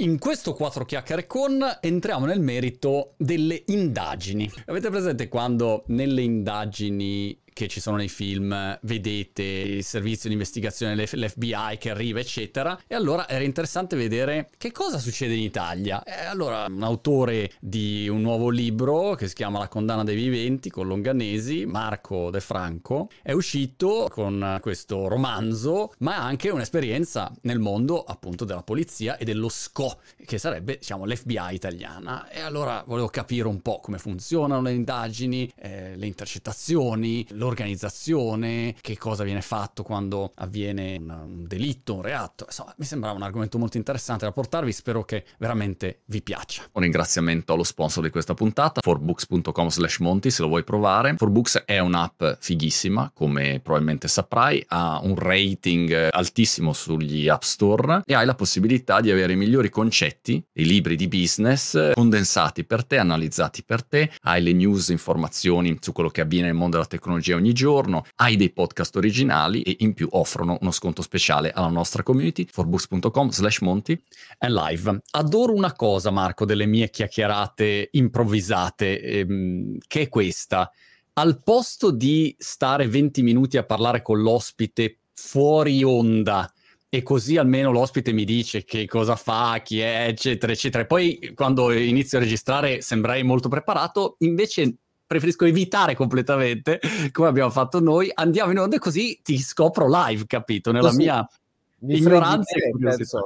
In questo quattro chiacchiere con entriamo nel merito delle indagini. Avete presente quando nelle indagini che ci sono nei film, vedete il servizio di investigazione, l'FBI che arriva, eccetera. E allora era interessante vedere che cosa succede in Italia. E allora un autore di un nuovo libro che si chiama La condanna dei viventi con Longanesi, Marco De Franco, è uscito con questo romanzo, ma anche un'esperienza nel mondo appunto della polizia e dello SCO, che sarebbe diciamo l'FBI italiana. E allora volevo capire un po' come funzionano le indagini, eh, le intercettazioni, lo l'organizzazione, che cosa viene fatto quando avviene un, un delitto, un reato. Insomma, mi sembrava un argomento molto interessante da portarvi, spero che veramente vi piaccia. Un ringraziamento allo sponsor di questa puntata, forbooks.com slash monti se lo vuoi provare. Forbooks è un'app fighissima, come probabilmente saprai, ha un rating altissimo sugli app store e hai la possibilità di avere i migliori concetti, i libri di business condensati per te, analizzati per te, hai le news, informazioni su quello che avviene nel mondo della tecnologia ogni giorno, hai dei podcast originali e in più offrono uno sconto speciale alla nostra community, forbooks.com slash monti and live. Adoro una cosa, Marco, delle mie chiacchierate improvvisate, ehm, che è questa. Al posto di stare 20 minuti a parlare con l'ospite fuori onda, e così almeno l'ospite mi dice che cosa fa, chi è, eccetera, eccetera. E poi quando inizio a registrare sembrai molto preparato, invece preferisco evitare completamente, come abbiamo fatto noi, andiamo in onda e così ti scopro live, capito? Nella così, mia ignoranza e curiosità.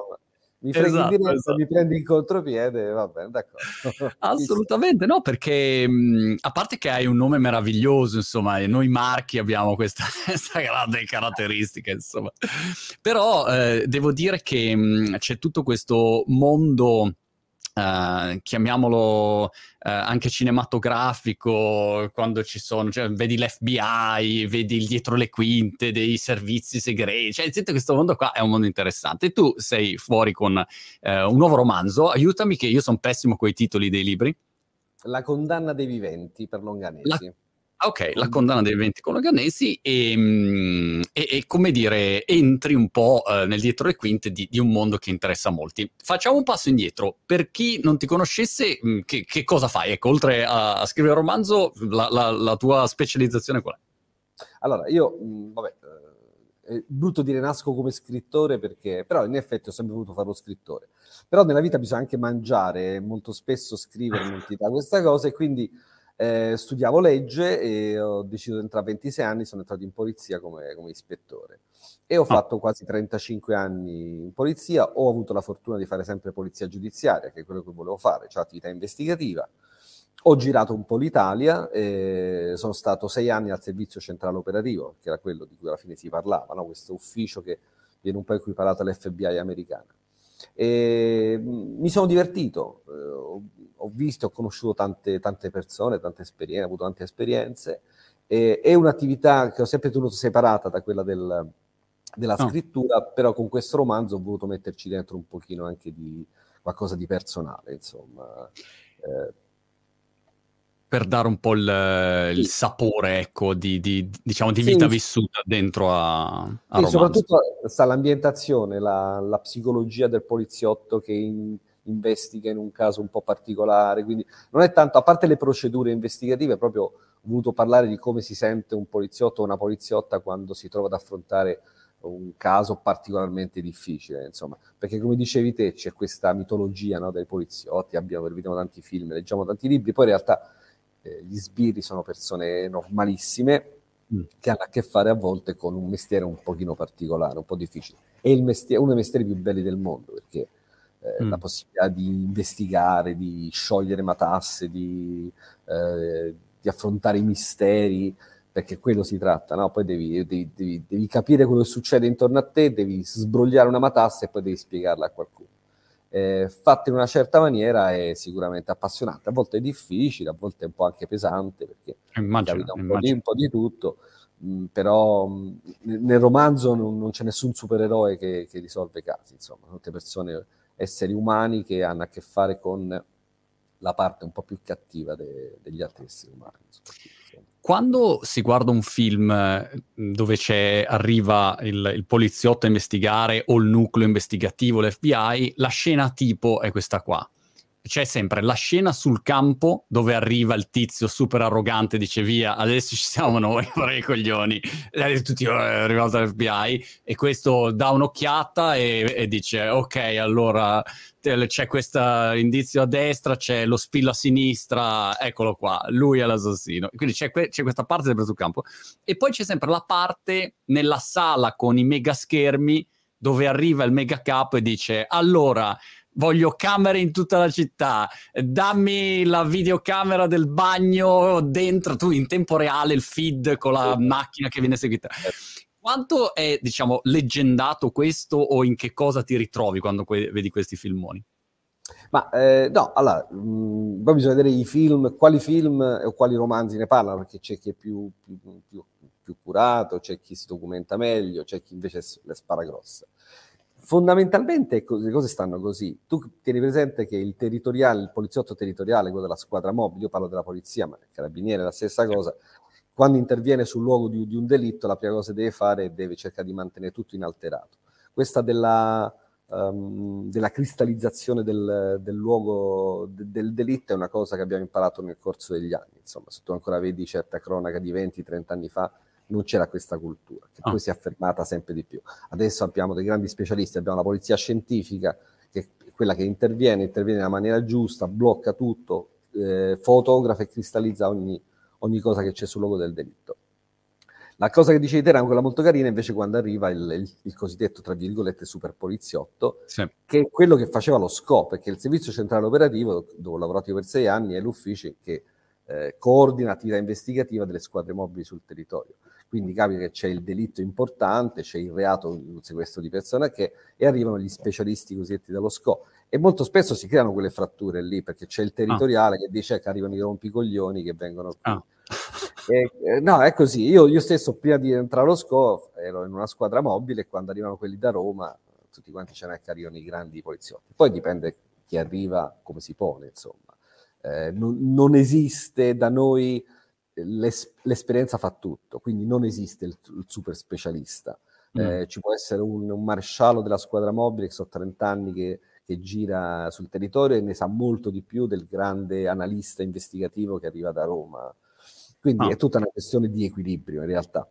Mi freghi esatto, diretta, esatto. mi prendi in contropiede, va bene, d'accordo. Assolutamente no, perché mh, a parte che hai un nome meraviglioso, insomma, e noi marchi abbiamo questa, questa grande caratteristica, insomma. Però eh, devo dire che mh, c'è tutto questo mondo Uh, chiamiamolo uh, anche cinematografico, quando ci sono, cioè, vedi l'FBI, vedi il dietro le quinte dei servizi segreti, cioè senti, questo mondo qua è un mondo interessante. E tu sei fuori con uh, un nuovo romanzo, aiutami che io sono pessimo con i titoli dei libri. La condanna dei viventi per Longanesi. La Ok, la condanna dei venti cologanesi e, mm, e, e, come dire, entri un po' eh, nel dietro le quinte di, di, un mondo che interessa a molti. Facciamo un passo indietro. Per chi non ti conoscesse, mm, che, che cosa fai? Ecco, oltre a, a scrivere romanzo, la, la, la, tua specializzazione qual è? Allora, io, mm, vabbè, eh, è brutto dire nasco come scrittore perché, però in effetti ho sempre voluto fare lo scrittore. Però nella vita bisogna anche mangiare, molto spesso scrivere non ti dà questa cosa e quindi eh, studiavo legge e ho deciso di entrare a 26 anni, sono entrato in polizia come, come ispettore e ho ah. fatto quasi 35 anni in polizia, ho avuto la fortuna di fare sempre polizia giudiziaria, che è quello che volevo fare, cioè attività investigativa. Ho girato un po' l'Italia, eh, sono stato sei anni al servizio centrale operativo, che era quello di cui alla fine si parlava, no? questo ufficio che viene un po' equiparato all'FBI americana. E, mm, mi sono divertito, eh, ho visto, ho conosciuto tante, tante persone, tante esperienze, ho avuto tante esperienze. E, è un'attività che ho sempre tenuto separata da quella del, della oh. scrittura, però con questo romanzo ho voluto metterci dentro un pochino anche di qualcosa di personale, insomma. Eh, per dare un po' il, il sapore, ecco, di, di, diciamo, di vita sì. vissuta dentro a, a sì, Soprattutto sta l'ambientazione, la, la, psicologia del poliziotto che in, investiga in un caso un po' particolare, quindi non è tanto, a parte le procedure investigative, proprio ho voluto parlare di come si sente un poliziotto o una poliziotta quando si trova ad affrontare un caso particolarmente difficile, insomma, perché come dicevi te c'è questa mitologia no, dei poliziotti, abbiamo, vediamo tanti film, leggiamo tanti libri, poi in realtà eh, gli sbirri sono persone normalissime mm. che hanno a che fare a volte con un mestiere un pochino particolare, un po' difficile. È mestiere, uno dei mestieri più belli del mondo, perché eh, mm. la possibilità di investigare, di sciogliere matasse, di, eh, di, affrontare i misteri, perché quello si tratta, no? Poi devi, devi, devi, devi, capire quello che succede intorno a te, devi sbrogliare una matassa e poi devi spiegarla a qualcuno. Eh, fatta in una certa maniera è sicuramente appassionante, a volte è difficile, a volte è un po' anche pesante, perché immagino, capita un, po di, un po' di tutto, mh, però mh, nel romanzo non, non, c'è nessun supereroe che, che risolve casi, insomma, tutte persone esseri umani che hanno a che fare con la parte un po' più cattiva de- degli altri esseri umani. Quando si guarda un film dove arriva il, il, poliziotto a investigare o il nucleo investigativo, l'FBI, la scena tipo è questa qua c'è sempre la scena sul campo dove arriva il tizio super arrogante, dice via, adesso ci siamo noi, vorrei i coglioni, e tutti oh, è arrivato l'FBI e questo dà un'occhiata e, e, dice ok, allora c'è questo indizio a destra, c'è lo spillo a sinistra, eccolo qua, lui è l'assassino. Quindi c'è, que- c'è questa parte sempre sul campo. E poi c'è sempre la parte nella sala con i mega schermi dove arriva il mega capo e dice allora voglio camere in tutta la città, dammi la videocamera del bagno dentro, tu in tempo reale il feed con la macchina che viene seguita. Quanto è, diciamo, leggendato questo o in che cosa ti ritrovi quando que- vedi questi filmoni? Ma eh, no, allora, mh, mm, poi bisogna vedere i film, quali film o quali romanzi ne parlano, perché c'è chi è più, più, più, più curato, c'è chi si documenta meglio, c'è chi invece le spara grosse fondamentalmente le cose stanno così. Tu tieni presente che il territoriale, il poliziotto territoriale, quello della squadra mobile, io parlo della polizia, ma il carabiniere è la stessa cosa, quando interviene sul luogo di, di un delitto, la prima cosa che deve fare è deve cercare di mantenere tutto inalterato. Questa della, um, della cristallizzazione del, del luogo de, del delitto è una cosa che abbiamo imparato nel corso degli anni. Insomma, se tu ancora vedi certa cronaca di 20-30 anni fa, non c'era questa cultura, che ah. poi si è affermata sempre di più. Adesso abbiamo dei grandi specialisti, abbiamo la polizia scientifica, che è quella che interviene, interviene nella maniera giusta, blocca tutto, eh, fotografa e cristallizza ogni, ogni cosa che c'è sul luogo del delitto. La cosa che dicevi te era quella molto carina invece quando arriva il, il, il cosiddetto, tra virgolette, super poliziotto, sì. che è quello che faceva lo SCO, perché il servizio centrale operativo, dove ho lavorato per sei anni, è l'ufficio che eh, coordina l'attività investigativa delle squadre mobili sul territorio. Quindi capita che c'è il delitto importante, c'è il reato, il sequestro di persona che, e arrivano gli specialisti cosiddetti dello SCO. E molto spesso si creano quelle fratture lì, perché c'è il territoriale ah. che dice che arrivano i rompicoglioni che vengono qui. Ah. E, eh, no, è così. Io, io, stesso, prima di entrare allo SCO, ero in una squadra mobile e quando arrivano quelli da Roma, tutti quanti ce che arrivano i grandi poliziotti. Poi dipende chi arriva, come si pone, insomma. Eh, non, non esiste da noi l'es- l'esperienza fa tutto, quindi non esiste il, il super specialista. Mm. Eh, ci può essere un, un, maresciallo della squadra mobile che sono 30 anni che, che, gira sul territorio e ne sa molto di più del grande analista investigativo che arriva da Roma. Quindi ah. è tutta una questione di equilibrio in realtà.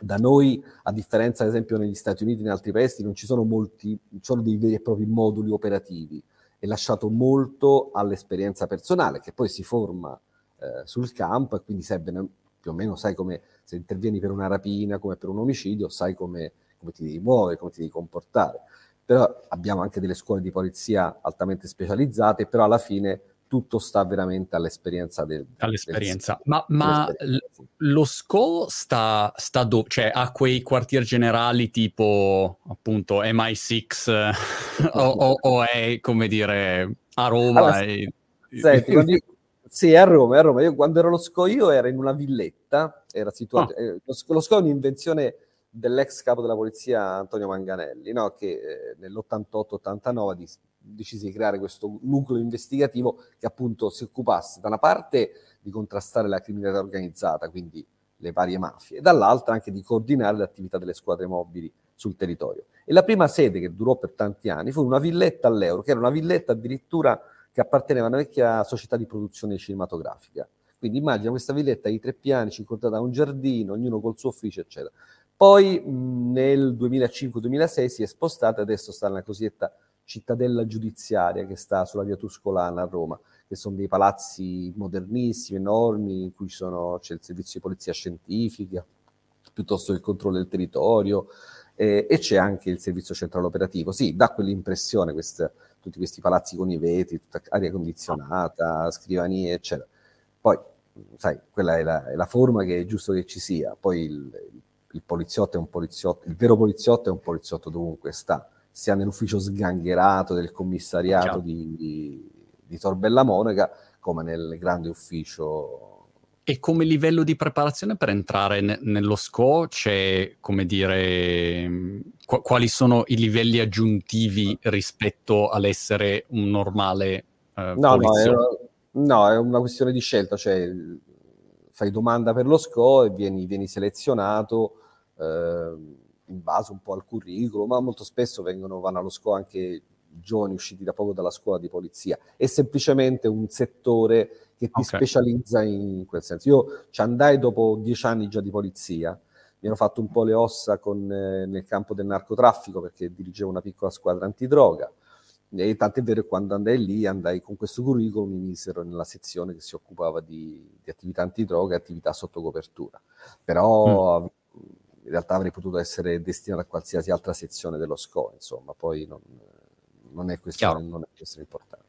Da noi, a differenza ad esempio negli Stati Uniti e in altri paesi, non ci sono molti, sono dei veri e propri moduli operativi. È lasciato molto all'esperienza personale che poi si forma sul campo e quindi sai bene, più o meno sai come se intervieni per una rapina, come per un omicidio, sai come, come ti devi muovere, come ti devi comportare. Però abbiamo anche delle scuole di polizia altamente specializzate, però alla fine tutto sta veramente all'esperienza del... All'esperienza. Del, ma, ma lo SCO sta, sta dove? Cioè ha quei quartier generali tipo appunto MI6 o, o, o, è come dire a Roma? Allora, e... Senti, quando, io, sì, a Roma, a Roma. Io quando ero lo SCO io ero in una villetta, era situato, oh. eh, lo, lo SCO è un'invenzione dell'ex capo della polizia Antonio Manganelli, no? che eh, nell'88-89 dis- decise di creare questo nucleo investigativo che appunto si occupasse da una parte di contrastare la criminalità organizzata, quindi le varie mafie, e dall'altra anche di coordinare le attività delle squadre mobili sul territorio. E la prima sede che durò per tanti anni fu una villetta all'Euro, che era una villetta addirittura che apparteneva a una vecchia società di produzione cinematografica. Quindi immagina questa villetta di tre piani, circondata da un giardino, ognuno col suo ufficio, eccetera. Poi nel 2005-2006 si è spostata, adesso sta nella cosiddetta cittadella giudiziaria che sta sulla via Tuscolana a Roma, che sono dei palazzi modernissimi, enormi, in cui sono, c'è il servizio di polizia scientifica, piuttosto che il controllo del territorio, eh, e c'è anche il servizio centrale operativo. Sì, dà quell'impressione questa tutti questi palazzi con i vetri, tutta aria condizionata, scrivanie, eccetera. Poi, sai, quella è la, è la forma che è giusto che ci sia. Poi il, il, poliziotto è un poliziotto, il vero poliziotto è un poliziotto dovunque sta, sia nell'ufficio sgangherato del commissariato di, di, di Torbella Monaca, come nel grande ufficio e come livello di preparazione per entrare ne- nello SCO c'è, come dire, qu- quali sono i livelli aggiuntivi rispetto all'essere un normale uh, no, no, No, è una questione di scelta, cioè fai domanda per lo SCO e vieni, vieni selezionato eh, in base un po' al curriculum, ma molto spesso vengono, vanno allo SCO anche giovani usciti da poco dalla scuola di polizia. È semplicemente un settore che ti okay. specializza in quel senso. Io ci andai dopo dieci anni già di polizia, mi hanno fatto un po' le ossa con, eh, nel campo del narcotraffico perché dirigevo una piccola squadra antidroga e tant'è vero che quando andai lì, andai con questo curriculum, mi misero nella sezione che si occupava di, di attività antidroga e attività sotto copertura. Però mm. in realtà avrei potuto essere destinato a qualsiasi altra sezione dello SCO, insomma, poi non, non è questione, non è questione importante.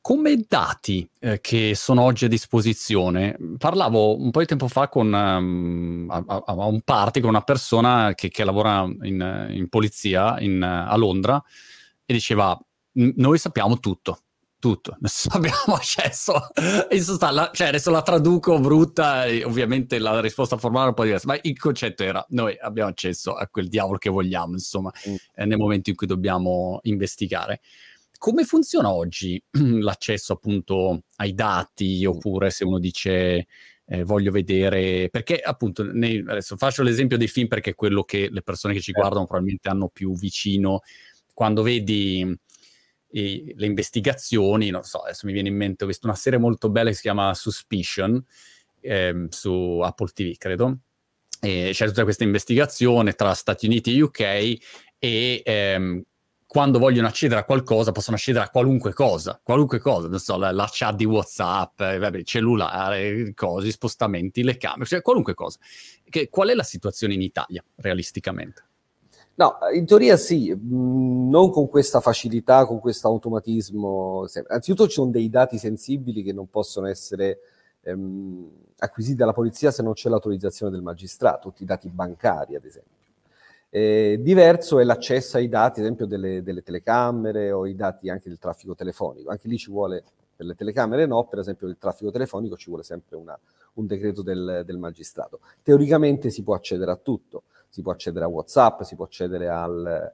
Come dati eh, che sono oggi a disposizione, parlavo un po' di tempo fa con, um, a, a, a, un party con una persona che, che lavora in, in polizia in, a Londra e diceva noi sappiamo tutto, tutto, abbiamo accesso in sostanza, cioè adesso la traduco brutta, ovviamente la risposta formale è un po' diversa, ma il concetto era noi abbiamo accesso a quel diavolo che vogliamo, insomma, mm. eh, nel momento in cui dobbiamo investigare. Come funziona oggi l'accesso appunto ai dati, mm. oppure se uno dice eh, voglio vedere, perché appunto, nei, adesso faccio l'esempio dei film perché è quello che le persone che ci certo. guardano probabilmente hanno più vicino, quando vedi i, le investigazioni, non so, adesso mi viene in mente, ho visto una serie molto bella che si chiama Suspicion ehm, su Apple TV, credo. E c'è tutta questa investigazione tra Stati Uniti e UK e ehm, quando vogliono accedere a qualcosa possono accedere a qualunque cosa, qualunque cosa, non so, la, la chat di WhatsApp, eh, vabbè, cellulare, cose, spostamenti, le camere, cioè qualunque cosa. Che, qual è la situazione in Italia, realisticamente? No, in teoria sì, mm, non con questa facilità, con questo automatismo. Anzitutto ci sono dei dati sensibili che non possono essere ehm, acquisiti dalla polizia se non c'è l'autorizzazione del magistrato, tutti i dati bancari ad esempio. Eh, diverso è l'accesso ai dati, ad esempio, delle, delle, telecamere o i dati anche del traffico telefonico. Anche lì ci vuole, per le telecamere no, per esempio il traffico telefonico ci vuole sempre una, un decreto del, del magistrato. Teoricamente si può accedere a tutto si può accedere a WhatsApp, si può accedere al,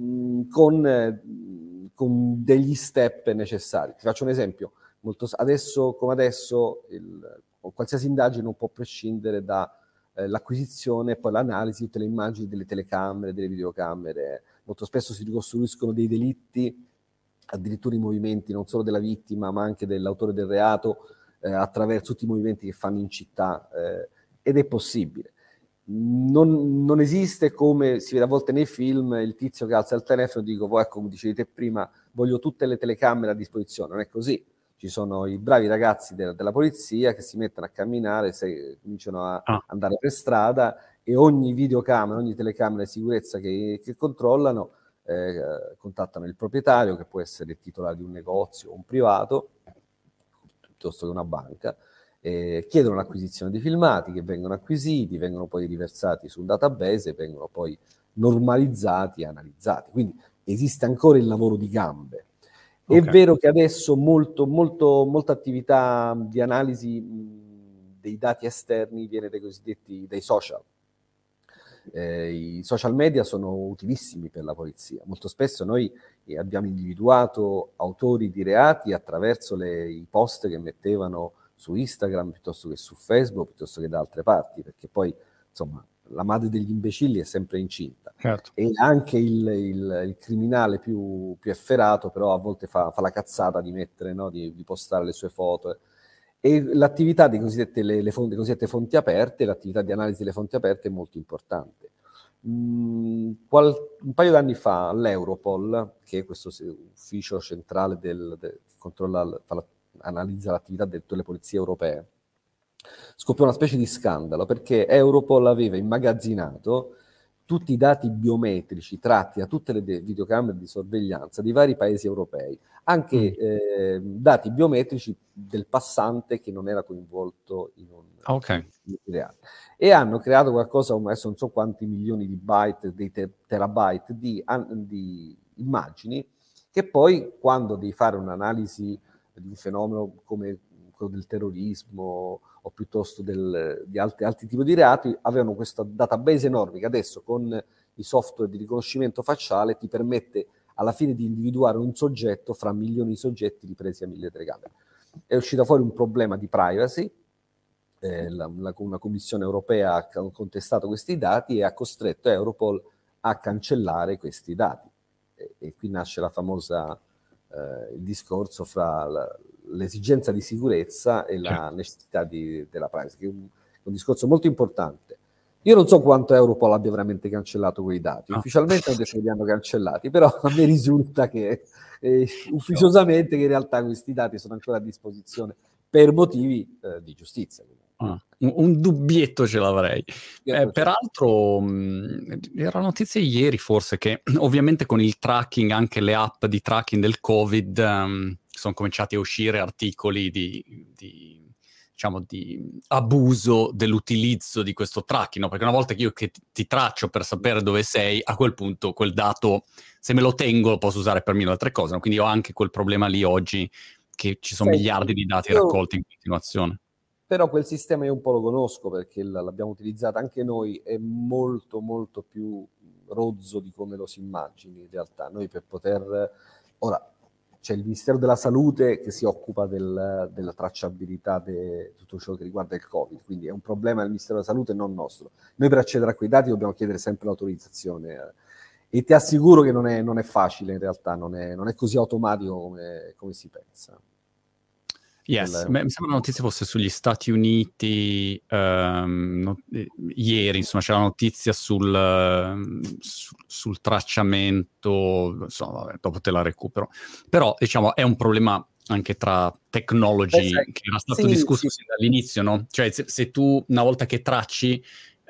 mm, con, con, degli step necessari. Ti faccio un esempio. Molto, adesso come adesso, il, qualsiasi indagine non può prescindere dall'acquisizione eh, e poi l'analisi di tutte le immagini delle telecamere, delle videocamere. Molto spesso si ricostruiscono dei delitti, addirittura i movimenti non solo della vittima, ma anche dell'autore del reato, eh, attraverso tutti i movimenti che fanno in città. Eh, ed è possibile non, non, esiste come si vede a volte nei film il tizio che alza il telefono e dico, ecco, come dicevi prima, voglio tutte le telecamere a disposizione, non è così. Ci sono i bravi ragazzi de- della polizia che si mettono a camminare, se, cominciano a ah. andare per strada e ogni videocamera, ogni telecamera di sicurezza che, che controllano eh, contattano il proprietario, che può essere il titolare di un negozio o un privato, piuttosto che una banca, eh, chiedono l'acquisizione di filmati che vengono acquisiti, vengono poi riversati su un database e vengono poi normalizzati e analizzati. Quindi esiste ancora il lavoro di gambe. Okay. È vero che adesso molto, molto, molta attività di analisi mh, dei dati esterni viene dai cosiddetti dai social. Eh, I social media sono utilissimi per la polizia. Molto spesso noi eh, abbiamo individuato autori di reati attraverso le, i post che mettevano su Instagram piuttosto che su Facebook, piuttosto che da altre parti, perché poi insomma la madre degli imbecilli è sempre incinta. Certo. E anche il, il, il criminale più, più, efferato, però a volte fa, fa la cazzata di mettere, no? di, di, postare le sue foto. E l'attività delle cosiddette, le, le fonti, cosiddette fonti aperte, l'attività di analisi delle fonti aperte è molto importante. Mm, qual, un paio d'anni fa l'Europol, che è questo ufficio centrale del, del, che controlla, fa la, analizza l'attività di tutte le polizie europee, scoppiò una specie di scandalo perché Europol aveva immagazzinato tutti i dati biometrici tratti da tutte le de- videocamere di sorveglianza di vari paesi europei, anche mm. eh, dati biometrici del passante che non era coinvolto in un okay. reale. E hanno creato qualcosa, adesso non so quanti milioni di byte, dei te- terabyte di, an- di immagini, che poi quando devi fare un'analisi di un fenomeno come del terrorismo o piuttosto del, di altri, altri tipi di reati, avevano questa database enorme che adesso con i software di riconoscimento facciale ti permette alla fine di individuare un soggetto fra milioni di soggetti ripresi a mille telecamere. è uscito fuori un problema di privacy, eh, la, la, una commissione europea ha contestato questi dati e ha costretto Europol a cancellare questi dati. E, e qui nasce la famosa, eh, il discorso fra la, l'esigenza di sicurezza e la necessità di, della privacy, che è un, un discorso molto importante. Io non so quanto Europol abbia veramente cancellato quei dati. Ufficialmente hanno detto che li hanno cancellati, però a me risulta che eh, ufficiosamente che in realtà questi dati sono ancora a disposizione per motivi eh, di giustizia. Ah, un, un, dubbietto ce l'avrei. Eh, peraltro, mh, era notizia ieri forse che ovviamente con il tracking, anche le app di tracking del Covid, um, sono cominciati a uscire articoli di, di diciamo, di abuso dell'utilizzo di questo tracking, no? perché una volta che io che ti traccio per sapere dove sei, a quel punto quel dato, se me lo tengo, lo posso usare per mille altre cose. No? Quindi ho anche quel problema lì oggi che ci sono sì, miliardi di dati io... raccolti in continuazione. Però quel sistema io un po' lo conosco perché l'abbiamo utilizzato anche noi, è molto molto più rozzo di come lo si immagini in realtà. Noi per poter... Ora, c'è il Ministero della Salute che si occupa del, della tracciabilità di tutto ciò che riguarda il Covid, quindi è un problema del Ministero della Salute non nostro. Noi per accedere a quei dati dobbiamo chiedere sempre l'autorizzazione eh, e ti assicuro che non è, non è facile in realtà, non è, non è così automatico come, come si pensa. Yes, Beh, mi sembra la notizia fosse sugli Stati Uniti um, no, eh, ieri, insomma c'era la notizia sul, uh, su, sul tracciamento, insomma, vabbè, dopo te la recupero. Però diciamo è un problema anche tra technology Beh, che era stato sì, discusso sì. dall'inizio, no? Cioè se, se, tu una volta che tracci,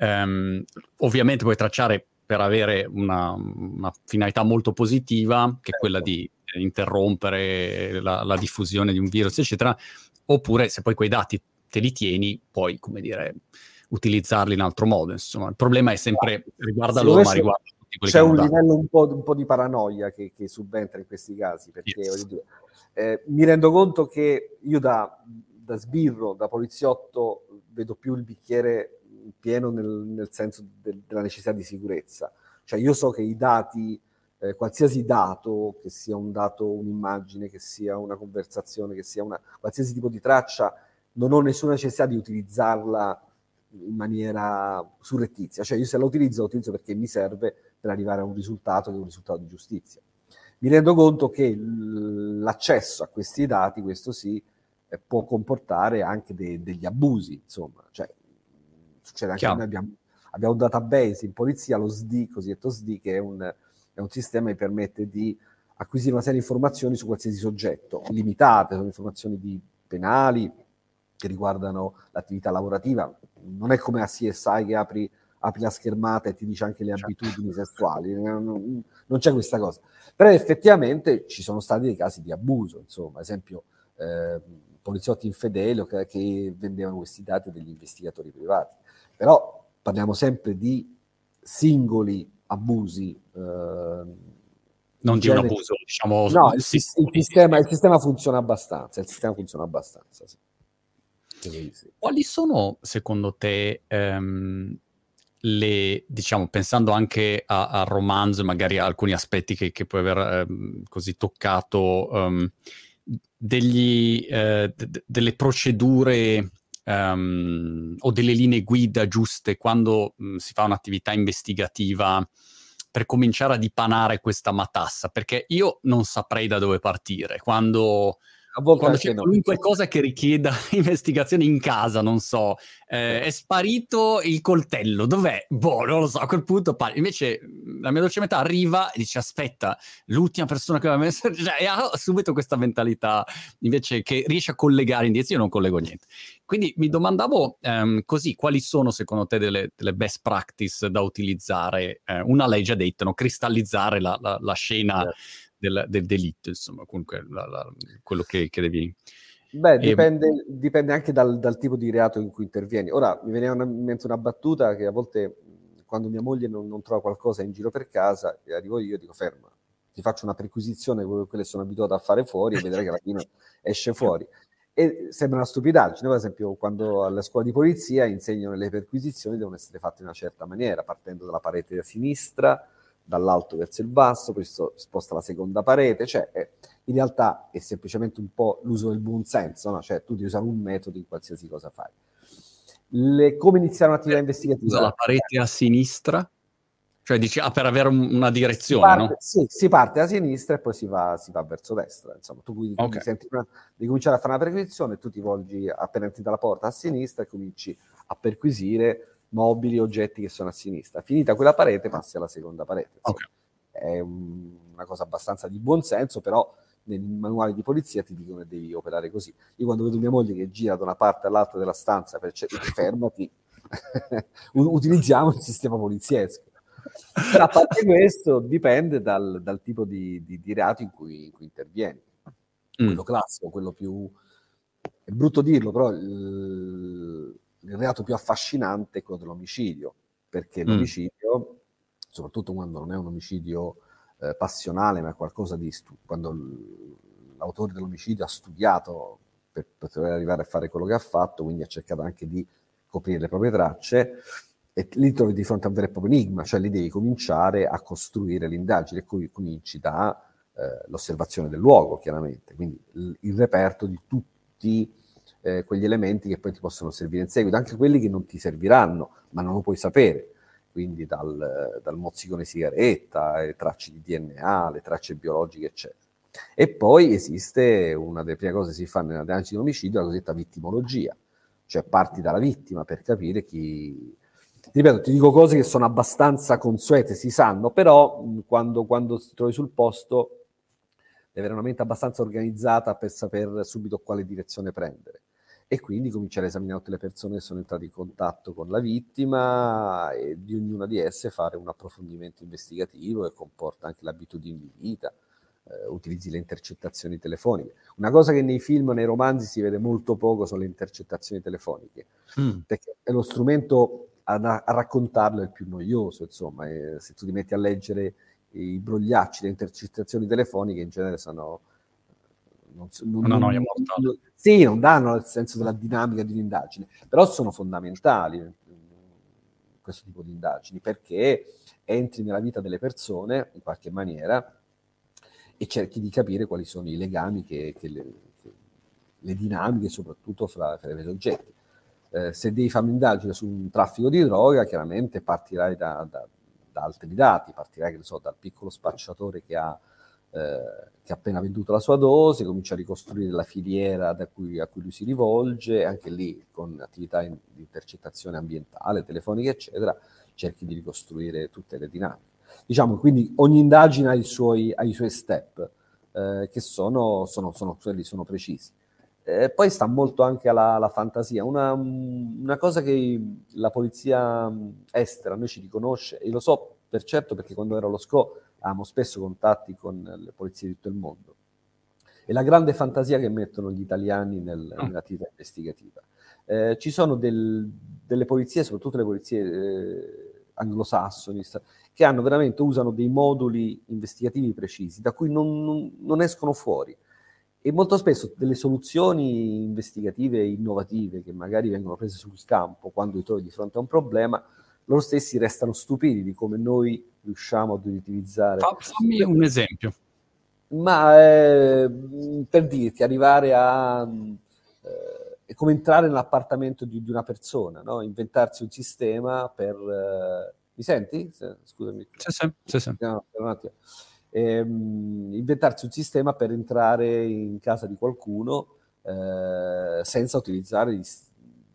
um, ovviamente puoi tracciare per avere una, una finalità molto positiva, che è quella certo. di interrompere la, la, diffusione di un virus, eccetera, oppure se poi quei dati te li tieni, puoi, come dire, utilizzarli in altro modo. Insomma, il problema è sempre riguarda loro, ma riguarda tutti quelli C'è un livello un po', un po', di paranoia che, che, subentra in questi casi, perché yes. dire, eh, mi rendo conto che io da, da, sbirro, da poliziotto, vedo più il bicchiere pieno nel, nel senso de, della necessità di sicurezza. Cioè io so che i dati eh, qualsiasi dato, che sia un dato, un'immagine, che sia una conversazione, che sia una qualsiasi tipo di traccia, non ho nessuna necessità di utilizzarla in maniera surrettizia. Cioè io se la utilizzo, la utilizzo perché mi serve per arrivare a un risultato che è un risultato di giustizia. Mi rendo conto che l'accesso a questi dati, questo sì, eh, può comportare anche de- degli abusi, insomma. Cioè, succede anche Chiaro. noi abbiamo, abbiamo un database in polizia, lo SD, cosiddetto SD, che è un, è un sistema che permette di acquisire una serie di informazioni su qualsiasi soggetto, limitate, sono informazioni di penali che riguardano l'attività lavorativa. Non è come a CSI che apri, apri la schermata e ti dice anche le certo. abitudini sessuali, non, non, c'è questa cosa. Però effettivamente ci sono stati dei casi di abuso, insomma, ad esempio eh, poliziotti infedeli che, che vendevano questi dati degli investigatori privati. Però parliamo sempre di singoli abusi. Eh, non di un abuso, diciamo. No, il, il, sistema, il, sistema, funziona abbastanza. Il sistema funziona abbastanza. Sì. Quali sono, secondo te, ehm, le, diciamo, pensando anche al romanzo, magari a alcuni aspetti che, che puoi aver ehm, così toccato, um, degli, eh, d- delle procedure um, o delle linee guida giuste quando mh, mm, si fa un'attività investigativa per cominciare a dipanare questa matassa? Perché io non saprei da dove partire quando quando c'è no. qualunque cosa che richieda investigazione in casa, non so, eh, è sparito il coltello, dov'è? Boh, non lo so, a quel punto pari. Invece la mia dolce metà arriva e dice aspetta, l'ultima persona che aveva messo, cioè, ha subito questa mentalità invece che riesce a collegare indietro, io non collego niente. Quindi mi domandavo um, così, quali sono secondo te delle, delle best practice da utilizzare? Eh, una l'hai già detto, no? cristallizzare la, la, la scena yeah del, del delitto, insomma, comunque la, la, quello che, che, devi... Beh, dipende, e... dipende anche dal, dal, tipo di reato in cui intervieni. Ora, mi veniva in mente una battuta che a volte quando mia moglie non, non, trova qualcosa in giro per casa, arrivo io e dico ferma, ti faccio una perquisizione, come quelle sono abituato a fare fuori, e vedrai che alla fine esce fuori. E sembra una stupidaggine, per esempio quando alla scuola di polizia insegnano le perquisizioni devono essere fatte in una certa maniera, partendo dalla parete da sinistra, dall'alto verso il basso, poi sposta la seconda parete, cioè eh, in realtà è semplicemente un po' l'uso del buon senso, no? cioè tu devi usare un metodo in qualsiasi cosa fai. Le, come iniziare un'attività investigativa? Usa la parete a sinistra? Cioè dici, ah, per avere un, una direzione, si parte, no? Sì, si parte da sinistra e poi si va, si va verso destra. Insomma, tu quindi, okay. senti una, devi cominciare a fare una perquisizione, tu ti volgi appena entri dalla porta a sinistra e cominci a perquisire mobili, oggetti che sono a sinistra. Finita quella parete, passi alla seconda parete. Okay. È un, una cosa abbastanza di buon senso, però nei manuali di polizia ti dicono che devi operare così. Io quando vedo mia moglie che gira da una parte all'altra della stanza per cercare, fermati, utilizziamo il sistema poliziesco. Però a parte questo, dipende dal, dal tipo di, di, di, reato in cui, in cui intervieni. Mm. Quello classico, quello più... È brutto dirlo, però il, il reato più affascinante è quello dell'omicidio, perché mm. l'omicidio, soprattutto quando non è un omicidio eh, passionale, ma è qualcosa di... Stu- quando l'autore dell'omicidio ha studiato per poter arrivare a fare quello che ha fatto, quindi ha cercato anche di coprire le proprie tracce, e lì trovi di fronte a un vero e proprio enigma, cioè lì devi cominciare a costruire l'indagine, e cominci da eh, l'osservazione del luogo, chiaramente, quindi il, il reperto di tutti eh, quegli elementi che poi ti possono servire in seguito, anche quelli che non ti serviranno, ma non lo puoi sapere, quindi dal, dal mozzicone sigaretta, le tracce di DNA, le tracce biologiche, eccetera. E poi esiste una delle prime cose che si fa nella diagnosi di omicidio, la cosiddetta vittimologia, cioè parti dalla vittima per capire chi ripeto, ti dico cose che sono abbastanza consuete, si sanno, però quando, quando ti trovi sul posto devi avere una mente abbastanza organizzata per sapere subito quale direzione prendere. E quindi cominciare a esaminare tutte le persone che sono entrate in contatto con la vittima e di ognuna di esse fare un approfondimento investigativo che comporta anche l'abitudine di vita, eh, utilizzi le intercettazioni telefoniche. Una cosa che nei film, nei romanzi si vede molto poco sono le intercettazioni telefoniche, mm. perché è lo strumento a, a raccontarlo è il più noioso, insomma, e se tu ti metti a leggere i brogliacci, le intercettazioni telefoniche in genere sono... Non, non, Una noia mortale. Sì, non danno il senso della dinamica di un'indagine, però sono fondamentali questo tipo di indagini perché entri nella vita delle persone in qualche maniera e cerchi di capire quali sono i legami che, che, le, che le, dinamiche soprattutto fra, fra i soggetti eh, se devi fare un'indagine su un traffico di droga, chiaramente partirai da, da, da altri dati, partirai so, dal piccolo spacciatore che ha, eh, che ha, appena venduto la sua dose, comincia a ricostruire la filiera cui, a cui lui si rivolge, anche lì con attività in, di intercettazione ambientale, telefonica, eccetera, cerchi di ricostruire tutte le dinamiche. Diciamo, quindi ogni indagine ha i suoi, ha i suoi step, eh, che sono, sono, sono, quelli sono precisi. Eh, poi sta molto anche alla, alla fantasia. Una, una, cosa che la polizia estera noi ci riconosce, e lo so per certo perché quando ero allo SCO avevamo spesso contatti con le polizie di tutto il mondo, è la grande fantasia che mettono gli italiani nel, ah. nell'attività investigativa. Eh, ci sono del, delle polizie, soprattutto le polizie eh, anglosassoni, che hanno veramente, usano dei moduli investigativi precisi, da cui non, non, non escono fuori e molto spesso delle soluzioni investigative innovative che magari vengono prese sul campo quando ti trovi di fronte a un problema, loro stessi restano stupiti di come noi riusciamo ad utilizzare. Fammi un esempio. Ma eh, per dirti, arrivare a... Eh, è come entrare nell'appartamento di, di una persona, no? inventarsi un sistema per... Eh, mi senti? Scusami. Sì, sì, sì. sì. No, un attimo ehm, inventarsi un sistema per entrare in casa di qualcuno eh, senza utilizzare gli,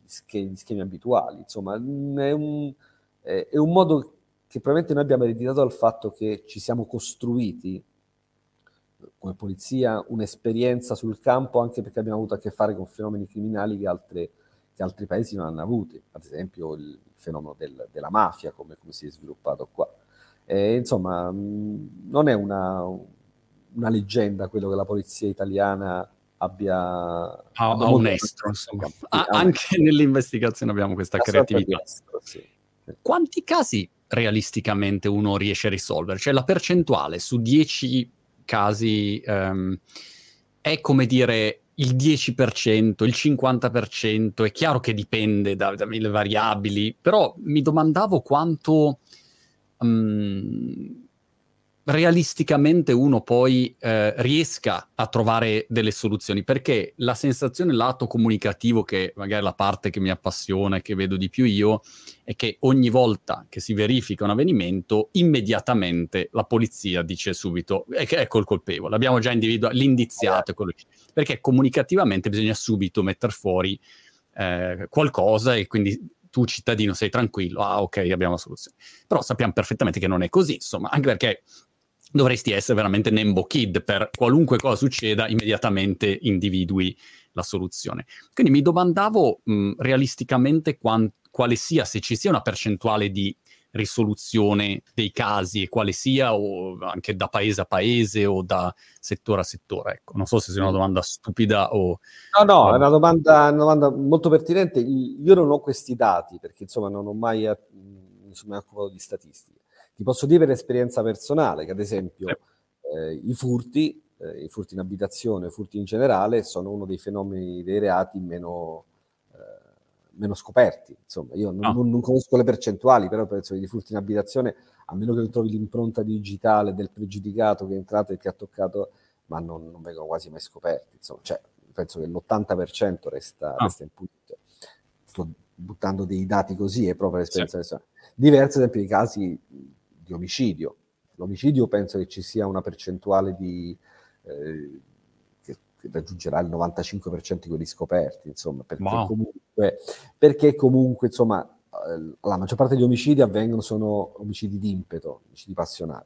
schemi, gli, schemi, abituali. Insomma, è un, è un modo che probabilmente noi abbiamo ereditato dal fatto che ci siamo costruiti come polizia un'esperienza sul campo anche perché abbiamo avuto a che fare con fenomeni criminali che, altre, che altri paesi non hanno avuti, ad esempio il fenomeno del, della mafia come, come, si è sviluppato qua. E, insomma, mm, non è una, una, leggenda quello che la polizia italiana abbia... Ha, ha un estro, insomma. Ah, anche nell'investigazione abbiamo questa creatività. Estro, sì. Quanti casi realisticamente uno riesce a risolvere? Cioè la percentuale su 10 casi um, è come dire il 10%, il 50%, è chiaro che dipende da, da mille variabili, però mi domandavo quanto um, realisticamente uno poi eh, riesca a trovare delle soluzioni, perché la sensazione lato comunicativo, che magari è la parte che mi appassiona e che vedo di più io, è che ogni volta che si verifica un avvenimento, immediatamente la polizia dice subito ecco il colpevole, abbiamo già individuato, l'indiziato, perché comunicativamente bisogna subito mettere fuori eh, qualcosa e quindi tu cittadino sei tranquillo, ah ok abbiamo la soluzione. Però sappiamo perfettamente che non è così, insomma, anche perché dovresti essere veramente Nembo Kid per qualunque cosa succeda, immediatamente individui la soluzione. Quindi mi domandavo mh, realisticamente quant- quale sia, se ci sia una percentuale di risoluzione dei casi e quale sia, o anche da paese a paese o da settore a settore. Ecco, non so se sia una domanda stupida o... No, no, è una domanda, una domanda molto pertinente. Io non ho questi dati perché insomma non ho mai, sono mai occupato di statistica. Ti posso dire per esperienza personale che ad esempio eh, i furti, eh, i furti in abitazione, i furti in generale sono uno dei fenomeni dei reati meno meno scoperti. Insomma, io non, non, non, conosco le percentuali, però penso che i furti in abitazione, a meno che non trovi l'impronta digitale del pregiudicato che è entrato e che ha toccato, ma non, non vengono quasi mai scoperti. Insomma, cioè, penso che l'80% resta, ah. resta impunito. Sto buttando dei dati così, è proprio l'esperienza sì. Diverso, ad esempio, i casi di omicidio. L'omicidio penso che ci sia una percentuale di... Eh, raggiungerà il 95% di quelli scoperti, insomma, perché, wow. comunque, perché comunque, insomma, eh, la maggior parte degli omicidi avvengono, sono omicidi d'impeto, omicidi passionali.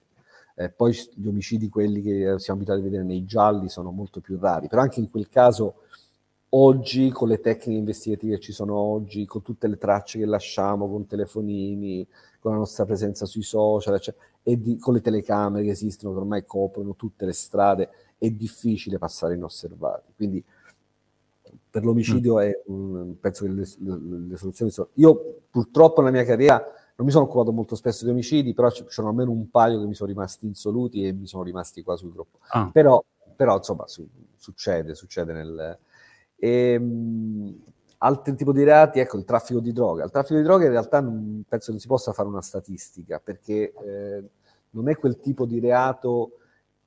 Eh, poi gli omicidi, quelli che siamo abituati a vedere nei gialli, sono molto più rari, però anche in quel caso, oggi, con le tecniche investigative che ci sono oggi, con tutte le tracce che lasciamo, con telefonini, con la nostra presenza sui social, eccetera, e di, con le telecamere che esistono, che ormai coprono tutte le strade, è difficile passare inosservati. Quindi per l'omicidio mm. è, um, penso che le, le, le, soluzioni sono... Io purtroppo nella mia carriera non mi sono occupato molto spesso di omicidi, però ci sono almeno un paio che mi sono rimasti insoluti e mi sono rimasti qua sul gruppo. Ah. Però, però, insomma, su, succede, succede nel... E, um, altri tipi di reati, ecco, il traffico di droga. Il traffico di droga in realtà non, penso non si possa fare una statistica, perché eh, non è quel tipo di reato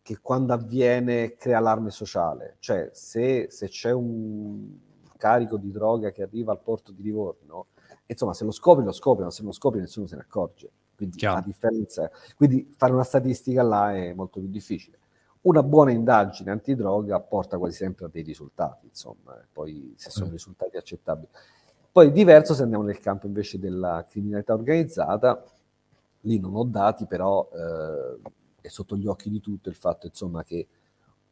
che quando avviene crea allarme sociale. Cioè, se, se, c'è un carico di droga che arriva al porto di Livorno, insomma, se lo scopri, lo scopri, ma se non lo scopri nessuno se ne accorge. Quindi Chiaro. la differenza Quindi fare una statistica là è molto più difficile. Una buona indagine antidroga porta quasi sempre a dei risultati, insomma, poi se sono mm. risultati accettabili. Poi diverso se andiamo nel campo invece della criminalità organizzata, lì non ho dati, però eh, è sotto gli occhi di tutto il fatto insomma, che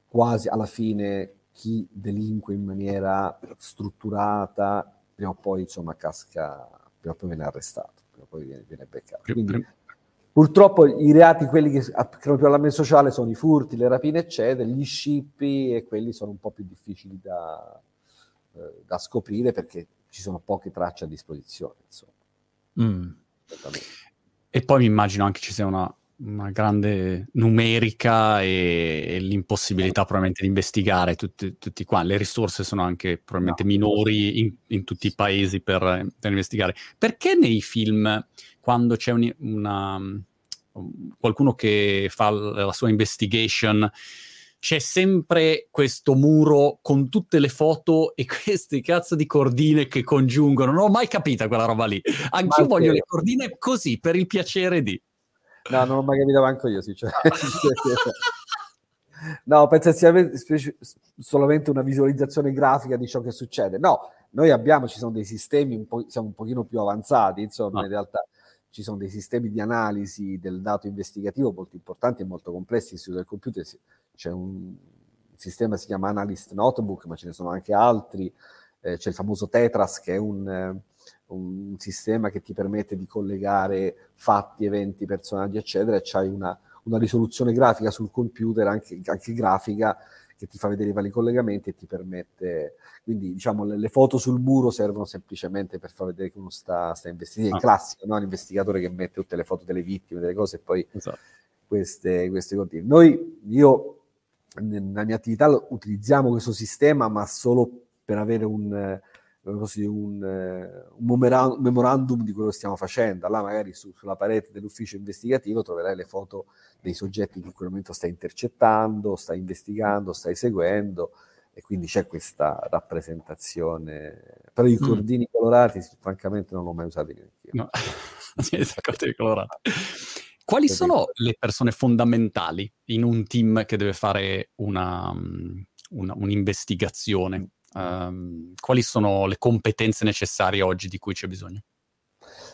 quasi alla fine chi delinque in maniera strutturata prima o poi insomma casca, prima o poi viene arrestato, prima o poi viene, viene beccato. Quindi, purtroppo i reati, quelli che creano più allarme sociale sono i furti, le rapine eccetera, gli scippi e quelli sono un po' più difficili da, eh, da scoprire perché ci sono poche tracce a disposizione. Insomma. Mm. E poi mi immagino anche ci sia una una grande numerica e, e l'impossibilità probabilmente di investigare tutti, tutti qua. Le risorse sono anche probabilmente no. minori in, in, tutti i paesi per, per, investigare. Perché nei film, quando c'è un, una, qualcuno che fa la sua investigation, c'è sempre questo muro con tutte le foto e queste cazzo di cordine che congiungono. Non ho mai capito quella roba lì. Anch'io voglio le cordine così, per il piacere di... No, non ho mai capito manco io, sinceramente. no, penso sia solamente una visualizzazione grafica di ciò che succede. No, noi abbiamo, ci sono dei sistemi, un po', siamo un pochino più avanzati, insomma, no. in realtà ci sono dei sistemi di analisi del dato investigativo molto importanti e molto complessi istituto del computer. C'è un sistema che si chiama Analyst Notebook, ma ce ne sono anche altri. Eh, c'è il famoso Tetras, che è un... Eh, un sistema che ti permette di collegare fatti, eventi, personaggi, eccetera, e c'hai una, una risoluzione grafica sul computer, anche, anche, grafica, che ti fa vedere i vari collegamenti e ti permette... Quindi, diciamo, le, le foto sul muro servono semplicemente per far vedere che uno sta, sta investigando. È ah. classico, no? L'investigatore che mette tutte le foto delle vittime, delle cose, e poi esatto. queste, queste continue. Noi, io, nella mia attività utilizziamo questo sistema, ma solo per avere un un, un, memorandum di quello che stiamo facendo. Là magari su, sulla parete dell'ufficio investigativo troverai le foto dei soggetti che in quel momento stai intercettando, stai investigando, stai seguendo e quindi c'è questa rappresentazione. Però i mm. cordini mm. colorati, francamente, non l'ho mai usati neanche io. No, cordini colorati. Quali sono le persone fondamentali in un team che deve fare una, una, un'investigazione? Um, quali sono le competenze necessarie oggi di cui c'è bisogno?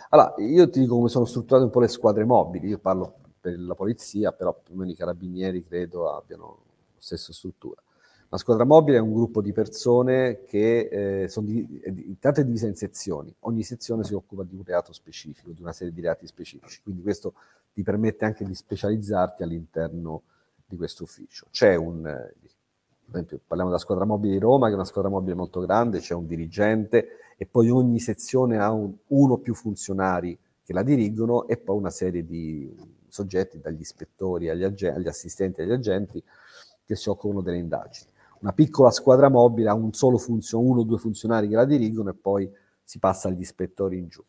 Allora, io ti dico come sono strutturate un po' le squadre mobili. Io parlo per la polizia, però più o meno i carabinieri credo abbiano la stessa struttura. La squadra mobile è un gruppo di persone che eh, sono di, intanto è divisa in sezioni. Ogni sezione si occupa di un reato specifico, di una serie di reati specifici. Quindi questo ti permette anche di specializzarti all'interno di questo ufficio. C'è un, esempio, parliamo della squadra mobile di Roma, che è una squadra mobile molto grande, c'è un dirigente e poi ogni sezione ha un, uno o più funzionari che la dirigono e poi una serie di soggetti, dagli ispettori agli, agenti, agli assistenti agli agenti, che si occupano delle indagini una piccola squadra mobile ha un solo funzio, uno o due funzionari che la dirigono e poi si passa agli ispettori in giù.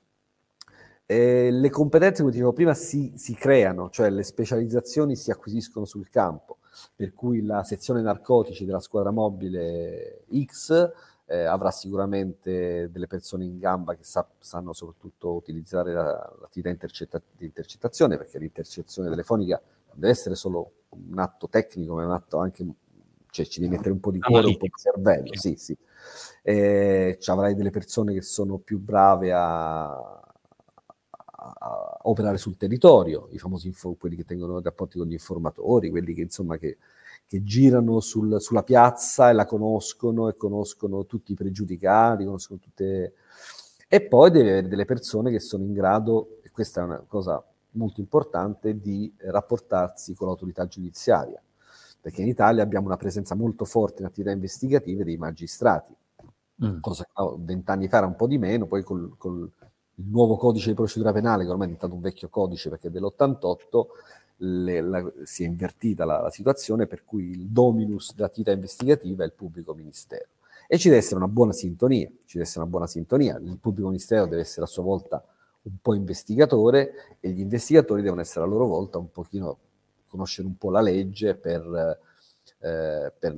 E le competenze, come dicevo prima, si, si, creano, cioè le specializzazioni si acquisiscono sul campo, per cui la sezione narcotici della squadra mobile X eh, avrà sicuramente delle persone in gamba che sa, sanno soprattutto utilizzare la, l'attività intercetta, di intercettazione, perché l'intercettazione telefonica non deve essere solo un atto tecnico, ma è un atto anche cioè ci devi mettere un po' di cuore, un po' di cervello, sì, sì. Eh, avrai delle persone che sono più brave a, a operare sul territorio, i famosi info, quelli che tengono rapporti con gli informatori, quelli che insomma che, che girano sul, sulla piazza e la conoscono e conoscono tutti i pregiudicati, conoscono tutte... E poi devi avere delle persone che sono in grado, e questa è una cosa molto importante, di rapportarsi con l'autorità giudiziaria perché in Italia abbiamo una presenza molto forte in attività investigative dei magistrati, mm. cosa che vent'anni fa era un po' di meno, poi col, col, il nuovo codice di procedura penale, che ormai è diventato un vecchio codice perché è dell'88, le, la, si è invertita la, la, situazione per cui il dominus dell'attività investigativa è il pubblico ministero. E ci deve essere una buona sintonia, ci deve essere una buona sintonia. Il pubblico ministero deve essere a sua volta un po' investigatore e gli investigatori devono essere a loro volta un pochino conoscere un po' la legge per, eh, per,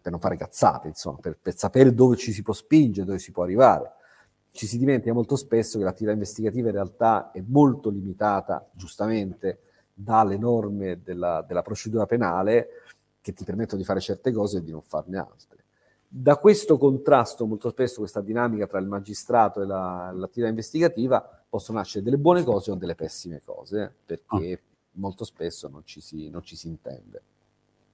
per non fare cazzate, insomma, per, per, sapere dove ci si può spingere, dove si può arrivare. Ci si dimentica molto spesso che l'attività investigativa in realtà è molto limitata, giustamente, dalle norme della, della procedura penale che ti permettono di fare certe cose e di non farne altre. Da questo contrasto, molto spesso, questa dinamica tra il magistrato e la, l'attività investigativa, possono nascere delle buone cose o delle pessime cose, perché oh molto spesso non ci si, non ci si intende.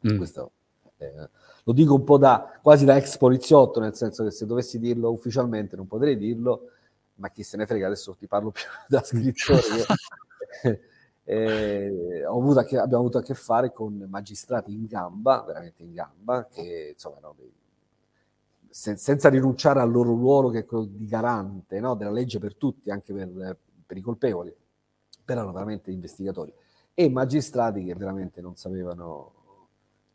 Mm. Questo, eh, lo dico un po' da quasi da ex poliziotto, nel senso che se dovessi dirlo ufficialmente non potrei dirlo, ma chi se ne frega, adesso ti parlo più da scrittore. eh, avuto che, abbiamo avuto a che fare con magistrati in gamba, veramente in gamba, che insomma no, sen- senza rinunciare al loro ruolo che è quello di garante no, della legge per tutti, anche per, per i colpevoli, però erano veramente investigatori e magistrati che veramente non sapevano,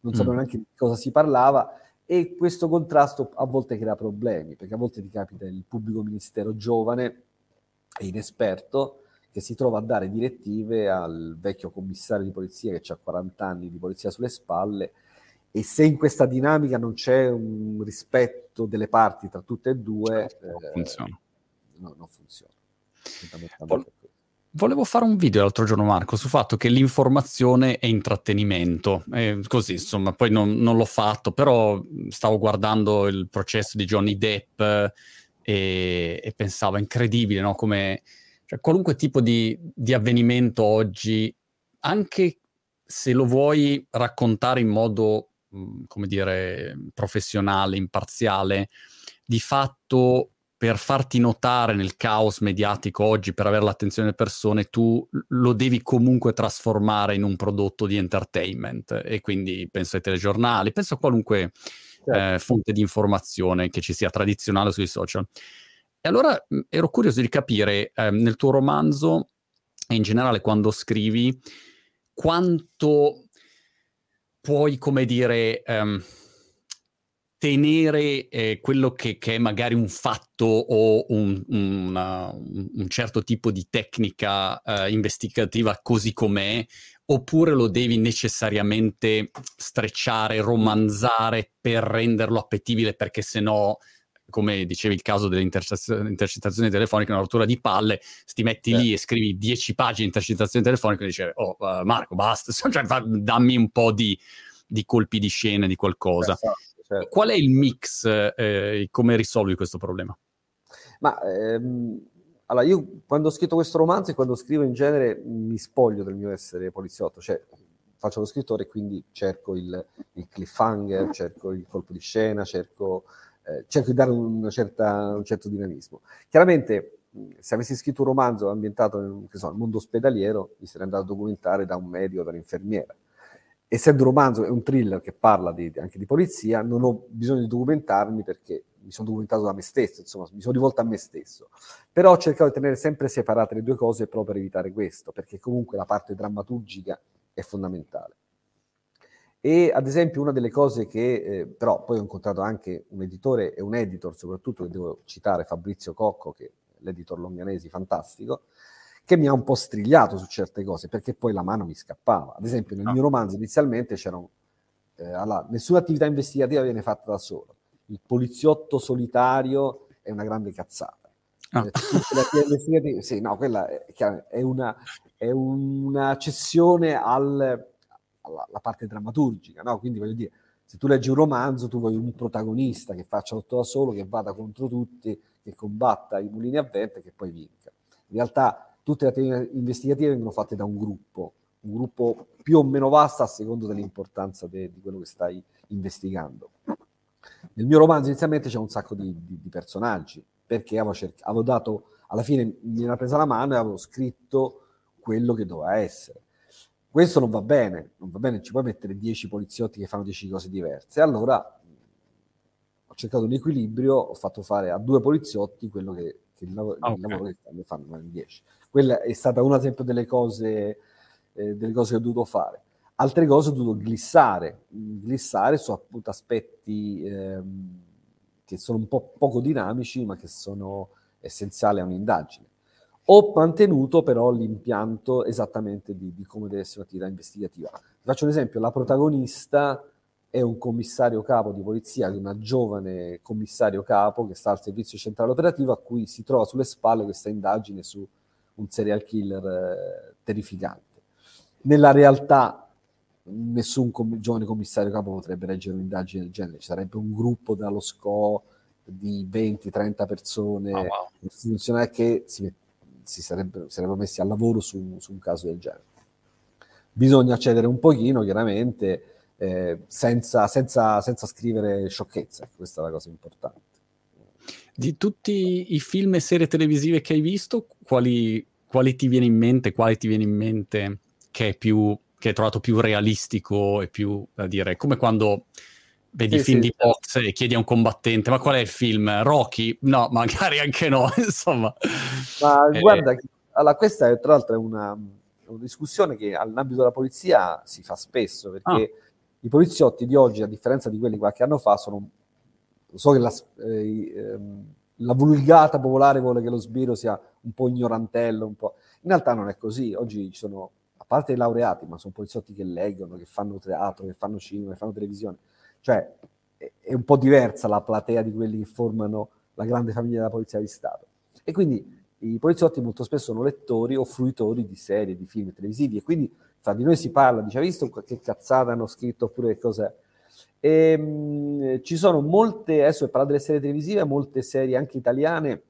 non sapevano mm. neanche di cosa si parlava e questo contrasto a volte crea problemi, perché a volte ti capita il pubblico ministero giovane e inesperto che si trova a dare direttive al vecchio commissario di polizia che ha 40 anni di polizia sulle spalle e se in questa dinamica non c'è un rispetto delle parti tra tutte e due, certo, non funziona. No, non funziona. Vol- Volevo fare un video l'altro giorno, Marco, sul fatto che l'informazione è intrattenimento. E così, insomma, poi non, non, l'ho fatto, però stavo guardando il processo di Johnny Depp e, e pensavo, incredibile, no? Come cioè, qualunque tipo di, di avvenimento oggi, anche se lo vuoi raccontare in modo, come dire, professionale, imparziale, di fatto per farti notare nel caos mediatico oggi, per avere l'attenzione delle persone, tu lo devi comunque trasformare in un prodotto di entertainment. E quindi penso ai telegiornali, penso a qualunque certo. eh, fonte di informazione che ci sia tradizionale sui social. E allora ero curioso di capire eh, nel tuo romanzo e in generale quando scrivi quanto puoi, come dire, ehm, tenere eh, quello che, che, è magari un fatto o un, una, un certo tipo di tecnica eh, investigativa così com'è, oppure lo devi necessariamente strecciare, romanzare per renderlo appetibile, perché se no come dicevi il caso delle intercettazioni telefoniche, una rottura di palle, ti metti eh. lì e scrivi 10 pagine di intercettazioni telefoniche e dici, oh uh, Marco, basta, cioè, dammi un po' di, di, colpi di scena, di qualcosa. Esatto, certo. Qual è il mix, eh, come risolvi questo problema? Ma ehm, allora io quando ho scritto questo romanzo e quando scrivo in genere mi spoglio del mio essere poliziotto, cioè faccio lo scrittore e quindi cerco il, il cliffhanger, cerco il colpo di scena, cerco eh, cerco di dare certa, un certo dinamismo. Chiaramente, se avessi scritto un romanzo ambientato nel, so, mondo ospedaliero, mi sarei andato a documentare da un medico, da un'infermiera. Essendo un romanzo è un thriller che parla di, anche di polizia, non ho bisogno di documentarmi perché mi sono documentato da me stesso, insomma, mi sono rivolto a me stesso. Però ho cercato di tenere sempre separate le due cose proprio per evitare questo, perché comunque la parte drammaturgica è fondamentale. E ad esempio una delle cose che, eh, però poi ho incontrato anche un editore e un editor, soprattutto che devo citare Fabrizio Cocco, che è l'editor longanesi fantastico, che mi ha un po' strigliato su certe cose, perché poi la mano mi scappava. Ad esempio nel ah. mio romanzo inizialmente c'erano, eh, allora, nessuna attività investigativa viene fatta da solo. Il poliziotto solitario è una grande cazzata. Ah. Eh, sì, no, quella è, è, una, è una cessione al la, la parte drammaturgica, no? Quindi voglio dire, se tu leggi un romanzo, tu vuoi un protagonista che faccia tutto da solo, che vada contro tutti, che combatta i mulini a vento e che poi vinca. In realtà tutte le attività investigative vengono fatte da un gruppo, un gruppo più o meno vasto a secondo dell'importanza de, di quello che stai investigando. Nel mio romanzo inizialmente c'è un sacco di, di, di personaggi, perché avevo, cerc- avevo dato, alla fine mi era presa la mano e avevo scritto quello che doveva essere. Questo non va bene, non va bene, ci puoi mettere 10 poliziotti che fanno 10 cose diverse. Allora ho cercato un equilibrio, ho fatto fare a due poliziotti quello che, che il, lavoro, okay. il lavoro che fanno in 10. Quella è stata una, esempio, delle cose, eh, delle cose che ho dovuto fare. Altre cose ho dovuto glissare, glissare su appunto aspetti ehm, che sono un po' poco dinamici, ma che sono essenziali a un'indagine. Ho mantenuto però l'impianto esattamente di, di come deve essere un'attività investigativa. faccio un esempio, la protagonista è un commissario capo di polizia, una giovane commissario capo che sta al servizio centrale operativo a cui si trova sulle spalle questa indagine su un serial killer eh, terrificante. Nella realtà nessun com- giovane commissario capo potrebbe reggere un'indagine del genere, ci sarebbe un gruppo dallo SCO di 20-30 persone oh, wow. funzionari che si si sarebbero, sarebbero messi al lavoro su, su, un caso del genere. Bisogna accedere un pochino, chiaramente, eh, senza, senza, senza scrivere sciocchezze, questa è la cosa importante. Di tutti i film e serie televisive che hai visto, quali, quali ti viene in mente, quale ti viene in mente che, è più, che hai trovato più realistico e più da dire? Come quando vedi sì, film sì, di box e chiedi a un combattente ma qual è il film? Rocky? No, magari anche no, insomma. Ma eh, guarda, allora, questa è tra l'altro una, una discussione che all'ambito della polizia si fa spesso, perché ah. I poliziotti di oggi, a differenza di quelli qualche anno fa, sono... So che la, eh, ehm, la vulgata popolare vuole che lo sbiro sia un po' ignorantello, un po'... In realtà non è così, oggi ci sono, a parte i laureati, ma sono poliziotti che leggono, che fanno teatro, che fanno cinema, che fanno televisione. Cioè è un po' diversa la platea di quelli che formano la grande famiglia della Polizia di Stato. E quindi i poliziotti molto spesso sono lettori o fruitori di serie, di film televisivi e quindi fra di noi si parla, dice, hai visto che cazzata hanno scritto oppure che cos'è? E, mh, ci sono molte, adesso per parlare delle serie televisive, molte serie anche italiane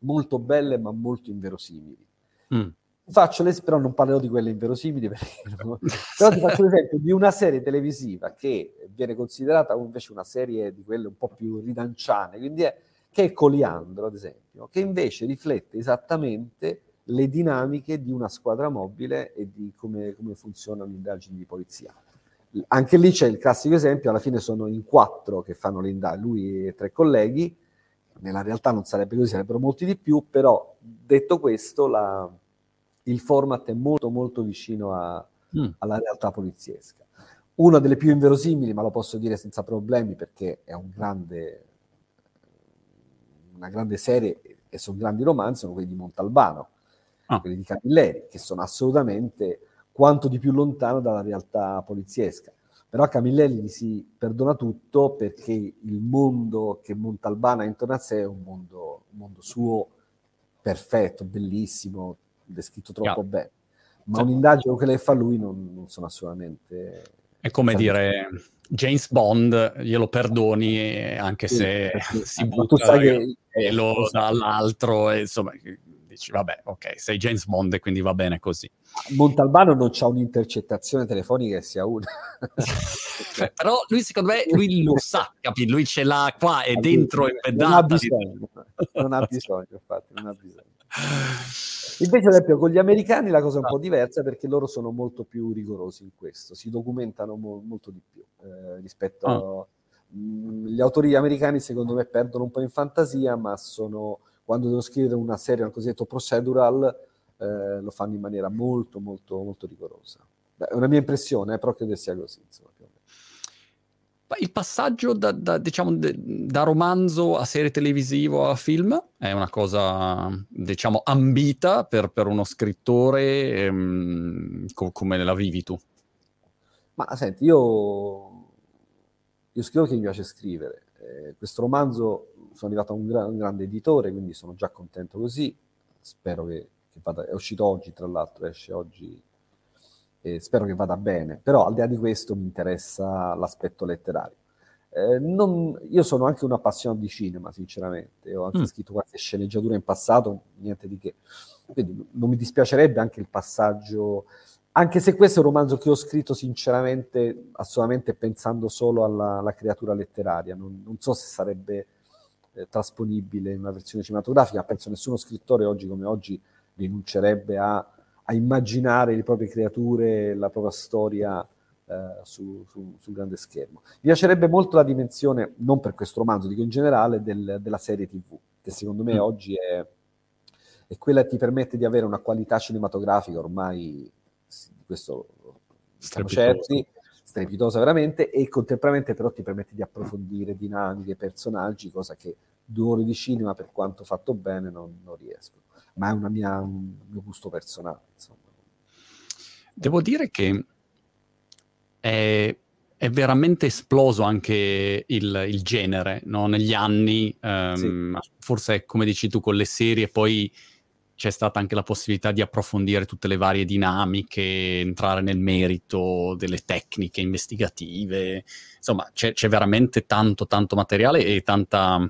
molto belle ma molto inverosimili. Mm faccio les- però non parlerò di quelle inverosimili non... però ti faccio l'esempio di una serie televisiva che viene considerata invece una serie di quelle un po' più ridanciane quindi è, che è Coliandro ad esempio che invece riflette esattamente le dinamiche di una squadra mobile e di come, come funzionano le indagini di polizia anche lì c'è il classico esempio alla fine sono in quattro che fanno le indagini lui e tre colleghi nella realtà non sarebbe così sarebbero molti di più però detto questo la il format è molto molto vicino a, mm. alla realtà poliziesca. una delle più inverosimili, ma lo posso dire senza problemi perché è un grande, una grande serie e sono grandi romanzi, sono quelli di Montalbano, ah. quelli di Camilleri, che sono assolutamente quanto di più lontano dalla realtà poliziesca. Però a Camilleri gli si perdona tutto perché il mondo che Montalbano ha intorno a sé è un mondo, un mondo suo perfetto, bellissimo, descritto troppo yeah. bene. Ma sì. un'indagine che lei fa lui non, non sono assolutamente... È come dire James Bond, glielo perdoni anche se sì, si butta sai che, e lo dall'altro, e insomma, dici vabbè, ok, sei James Bond e quindi va bene così. Montalbano non c'ha un'intercettazione telefonica che sia una. Però lui secondo me lui lo sa, capi? Lui ce l'ha qua e dentro embeddata. Non ha bisogno, non ha bisogno, infatti, non ha bisogno. Invece, ad esempio, con gli americani la cosa è un po' ah. diversa perché loro sono molto più rigorosi in questo, si documentano mo- molto di più eh, rispetto ah. a... Gli autori americani, secondo me, perdono un po' in fantasia, ma sono quando devono scrivere una serie, un cosiddetto procedural, eh, lo fanno in maniera molto, molto, molto rigorosa. Beh, è una mia impressione, eh, però credo sia così. Insomma, il passaggio da, da, diciamo, da, romanzo a serie televisivo a film è una cosa, diciamo, ambita per, per uno scrittore ehm, co- come la vivi tu? Ma senti, io, io scrivo che mi piace scrivere. Eh, questo romanzo sono arrivato a un, gra- un, grande editore, quindi sono già contento così. Spero che, che vada. È uscito oggi, tra l'altro, esce oggi. E spero che vada bene. Però al di là di questo mi interessa l'aspetto letterario. Eh, non, io sono anche un appassionato di cinema, sinceramente. Ho anche mm. scritto qualche sceneggiatura in passato, niente di che. Quindi non mi dispiacerebbe anche il passaggio anche se questo è un romanzo che ho scritto sinceramente, assolutamente pensando solo alla, alla creatura letteraria, non, non, so se sarebbe eh, trasponibile in una versione cinematografica. Penso nessuno scrittore oggi come oggi rinuncerebbe a, a immaginare le proprie creature, la propria storia eh, su, su, sul grande schermo. Mi piacerebbe molto la dimensione, non per questo romanzo, dico in generale, del, della serie TV, che secondo me mm. oggi è, è quella che ti permette di avere una qualità cinematografica ormai, questo siamo certi, strepitosa veramente e contemporaneamente però ti permette di approfondire dinamiche, personaggi, cosa che due ore di cinema per quanto fatto bene non, non riesco. Ma è una mia, un mio gusto personale. Insomma. Devo dire che è, è veramente esploso anche il, il genere no? negli anni, um, sì. forse come dici tu con le serie poi c'è stata anche la possibilità di approfondire tutte le varie dinamiche, entrare nel merito delle tecniche investigative, insomma c'è, c'è veramente tanto tanto materiale e tanta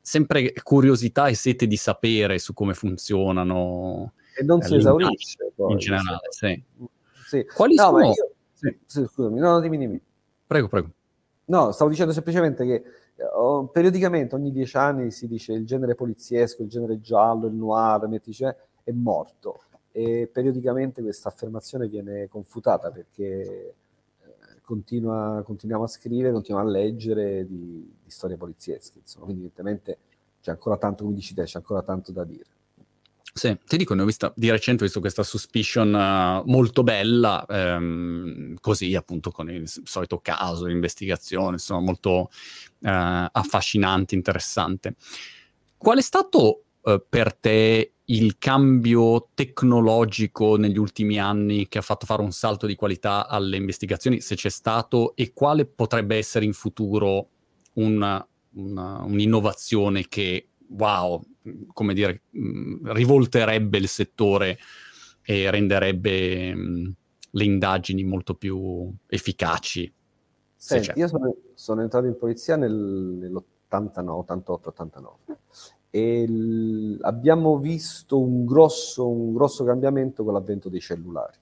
sempre curiosità e sete di sapere su come funzionano. E non si esaurisce poi, in generale, sì. sì. Quali no, sono... Io... Sì. Scusami, no, dimmi, dimmi. Prego, prego. No, stavo dicendo semplicemente che periodicamente ogni dieci anni si dice il genere poliziesco, il genere giallo, il noir, mettice, è morto. E periodicamente questa affermazione viene confutata perché eh, continua, continuiamo a scrivere, continuiamo a leggere di, di storie poliziesche. Insomma. Quindi evidentemente c'è ancora tanto, come dici te, c'è ancora tanto da dire. Sì, ti dico, ne ho vista di recente, ho visto questa suspicion uh, molto bella, ehm, così appunto con il solito caso, l'investigazione, insomma molto uh, affascinante, interessante. Qual è stato uh, per te il cambio tecnologico negli ultimi anni che ha fatto fare un salto di qualità alle investigazioni, se c'è stato, e quale potrebbe essere in futuro una, una, un'innovazione che, wow, come dire, mh, rivolterebbe il settore e renderebbe mh, le indagini molto più efficaci. Senti, io sono, sono, entrato in polizia nel, nell'89, 88, 89 e l- abbiamo visto un grosso, un grosso cambiamento con l'avvento dei cellulari.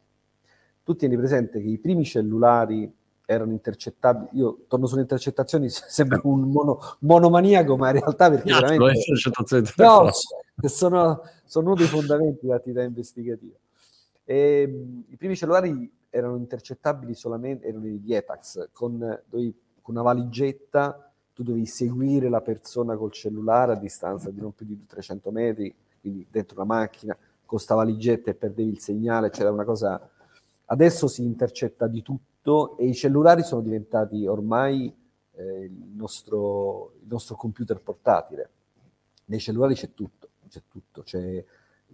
Tu tieni presente che i primi cellulari erano intercettabili. Io torno sulle intercettazioni, sembra un mono, monomaniaco, ma in realtà perché no, veramente... No, sono, sono, uno dei fondamenti dell'attività investigativa. E, I primi cellulari erano intercettabili solamente, erano gli Etax, con, dovevi, con una valigetta, tu dovevi seguire la persona col cellulare a distanza di non più di 300 metri, quindi dentro una macchina, con questa valigetta e perdevi il segnale, c'era una cosa... Adesso si intercetta di tutto tutto e i cellulari sono diventati ormai eh, il, nostro, il, nostro, computer portatile. Nei cellulari c'è tutto, c'è tutto, c'è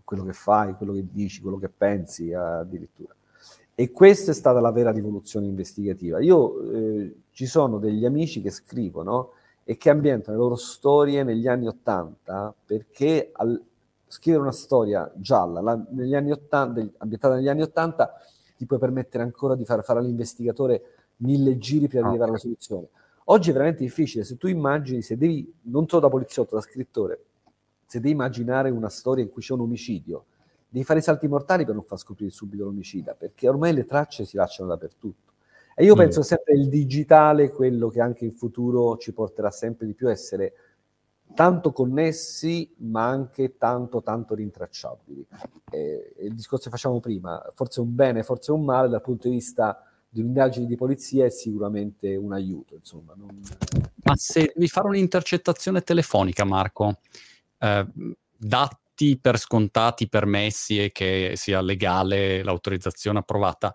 quello che fai, quello che dici, quello che pensi addirittura. E questa è stata la vera rivoluzione investigativa. Io eh, ci sono degli amici che scrivono e che ambientano le loro storie negli anni Ottanta perché al, scrivere una storia gialla la, negli anni 80, ambientata negli anni Ottanta ti puoi permettere ancora di far fare all'investigatore mille giri per arrivare alla soluzione. Oggi è veramente difficile, se tu immagini, se devi, non solo da poliziotto, da scrittore, se devi immaginare una storia in cui c'è un omicidio, devi fare i salti mortali per non far scoprire subito l'omicida, perché ormai le tracce si lasciano dappertutto. E io mm. penso sempre il digitale, quello che anche in futuro ci porterà sempre di più a essere tanto connessi, ma anche tanto, tanto rintracciabili. E, il discorso che facciamo prima, forse un bene, forse un male, dal punto di vista di un'indagine di polizia è sicuramente un aiuto. Insomma, non... Ma se devi fare un'intercettazione telefonica, Marco, eh, dati per scontati, permessi e che sia legale l'autorizzazione approvata,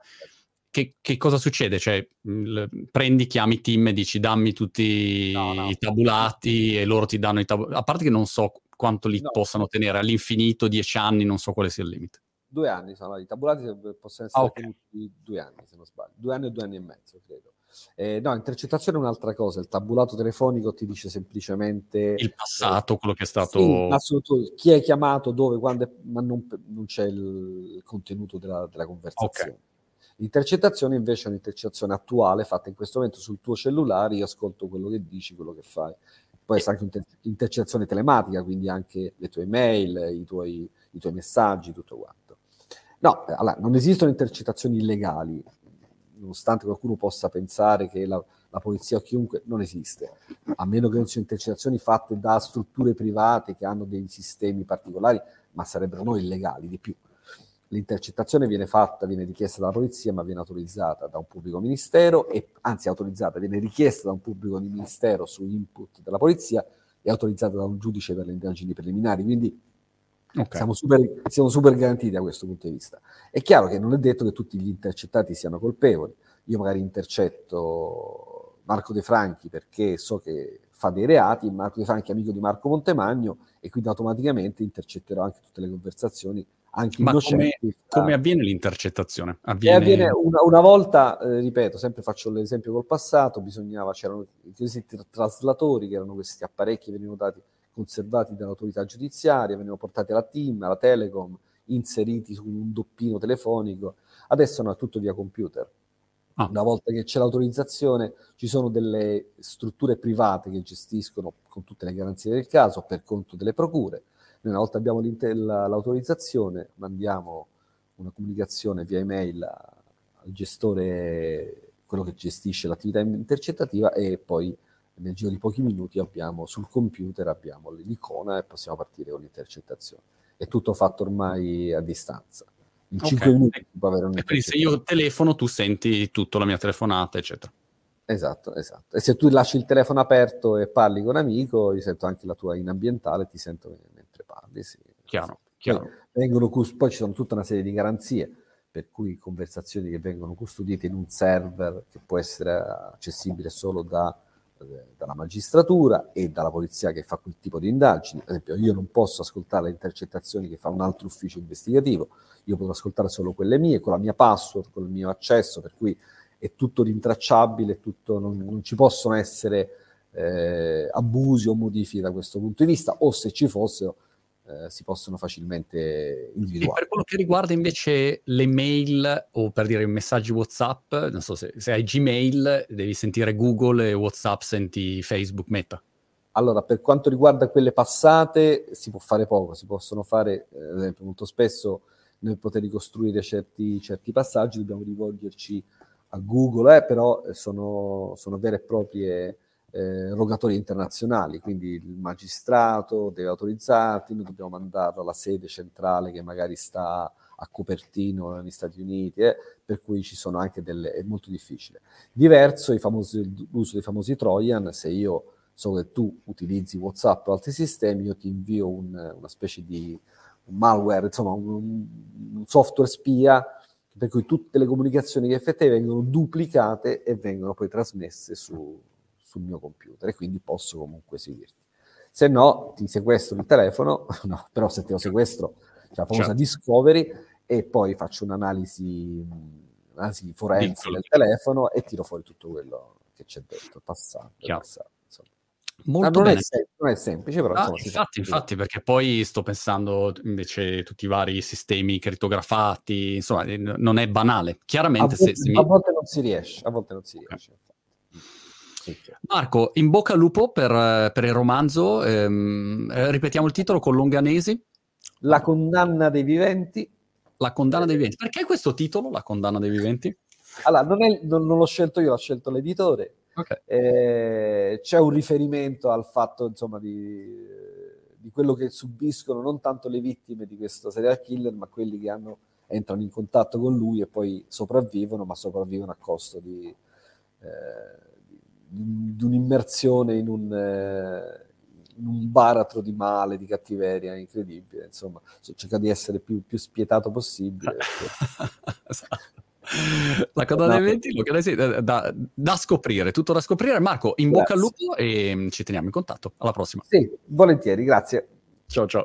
che, che, cosa succede? Cioè, l- prendi, chiami team e dici dammi tutti no, no. i tabulati e loro ti danno i tabulati. A parte che non so quanto li no. possano tenere all'infinito, dieci anni, non so quale sia il limite. Due anni sono i tabulati, possono essere ah, okay. due anni se non sbaglio, due anni o due anni e mezzo credo. Eh, no, intercettazione è un'altra cosa, il tabulato telefonico ti dice semplicemente... Il passato, eh, quello che è stato... Sì, chi è chiamato, dove, quando, è, ma non, non, c'è il contenuto della, della conversazione. Okay. L'intercettazione invece è un'intercettazione attuale fatta in questo momento sul tuo cellulare, io ascolto quello che dici, quello che fai. Poi è anche un'intercettazione telematica, quindi anche le tue email, i tuoi, i tuoi messaggi, tutto quanto. No, allora, non esistono intercettazioni illegali, nonostante qualcuno possa pensare che la, la, polizia o chiunque non esiste, a meno che non siano intercettazioni fatte da strutture private che hanno dei sistemi particolari, ma sarebbero non illegali di più l'intercettazione viene fatta, viene richiesta dalla polizia, ma viene autorizzata da un pubblico ministero, e, anzi autorizzata, viene richiesta da un pubblico ministero su input della polizia e autorizzata da un giudice per le indagini preliminari. Quindi okay. siamo, super, siamo super garantiti da questo punto di vista. È chiaro che non è detto che tutti gli intercettati siano colpevoli. Io magari intercetto Marco De Franchi perché so che fa dei reati, Marco De Franchi è amico di Marco Montemagno e quindi automaticamente intercetterò anche tutte le conversazioni anche Ma come, come, avviene l'intercettazione? Avviene... avviene una, una, volta, eh, ripeto, sempre faccio l'esempio col passato, bisognava, c'erano i cosiddetti traslatori, che erano questi apparecchi che venivano dati, conservati dall'autorità giudiziaria, venivano portati alla team, alla Telecom, inseriti su un doppino telefonico. Adesso no, è tutto via computer. Ah. Una volta che c'è l'autorizzazione, ci sono delle strutture private che gestiscono con tutte le garanzie del caso per conto delle procure noi una volta abbiamo l'autorizzazione, mandiamo una comunicazione via email al gestore, quello che gestisce l'attività intercettativa e poi nel giro di pochi minuti abbiamo sul computer abbiamo l'icona e possiamo partire con l'intercettazione. È tutto fatto ormai a distanza. In okay. 5 minuti può avere un quindi se io telefono tu senti tutto la mia telefonata, eccetera. Esatto, esatto. E se tu lasci il telefono aperto e parli con un amico, io sento anche la tua in ambientale, ti sento parli. Sì. Chiaro, chiaro. Vengono, poi ci sono tutta una serie di garanzie, per cui conversazioni che vengono custodite in un server che può essere accessibile solo da, eh, dalla magistratura e dalla polizia che fa quel tipo di indagini. Ad esempio, io non posso ascoltare le intercettazioni che fa un altro ufficio investigativo, io potrò ascoltare solo quelle mie, con la mia password, con il mio accesso, per cui è tutto rintracciabile, tutto, non, non, ci possono essere eh, abusi o modifiche da questo punto di vista, o se ci fossero eh, si possono facilmente individuare. E per quello che riguarda invece le mail o per dire i messaggi WhatsApp, non so se, se hai Gmail, devi sentire Google e WhatsApp senti Facebook Meta. Allora, per quanto riguarda quelle passate, si può fare poco, si possono fare, eh, ad esempio, molto spesso nel poter ricostruire certi, certi passaggi dobbiamo rivolgerci a Google, eh, però eh, sono, sono, vere e proprie eh, rogatorie internazionali, quindi il magistrato deve autorizzarti, noi dobbiamo mandarlo alla sede centrale che magari sta a Cupertino negli Stati Uniti, eh, per cui ci sono anche delle... è molto difficile. Diverso famosi, l'uso dei famosi Trojan, se io so che tu utilizzi WhatsApp o altri sistemi, io ti invio un, una specie di malware, insomma un, un software spia per cui tutte le comunicazioni che effettuai vengono duplicate e vengono poi trasmesse su, sul mio computer e quindi posso comunque seguirti. Se no, ti sequestro il telefono, no, però se te lo sequestro, c'è la famosa certo. discovery e poi faccio un'analisi, un'analisi forense Piccolo. del telefono e tiro fuori tutto quello che c'è dentro, passato. Molto non, bene. È sem- non, È semplice, però ah, infatti, infatti, perché poi sto pensando invece tutti i vari sistemi crittografati, insomma, non è banale. Chiaramente a volte, se, se mi... a volte non si riesce, a volte non si riesce. Marco, in bocca al lupo per, per il romanzo, ehm, eh, ripetiamo il titolo con Longanesi. La condanna dei viventi. La condanna dei viventi. Perché questo titolo, La condanna dei viventi? Allora, non, è, non, non l'ho scelto io, l'ha scelto l'editore. Okay. Eh, c'è un riferimento al fatto, insomma, di, di, quello che subiscono non tanto le vittime di questo serial killer, ma quelli che hanno, entrano in contatto con lui e poi sopravvivono, ma sopravvivono a costo di, eh, di, un'immersione in un, eh, in un, baratro di male, di cattiveria incredibile. Insomma, cerca di essere più, più spietato possibile. esatto. La coda dei venti, da, da, da, scoprire, tutto da scoprire. Marco, in bocca al lupo e ci teniamo in contatto. Alla prossima. Sì, volentieri, grazie. Ciao ciao.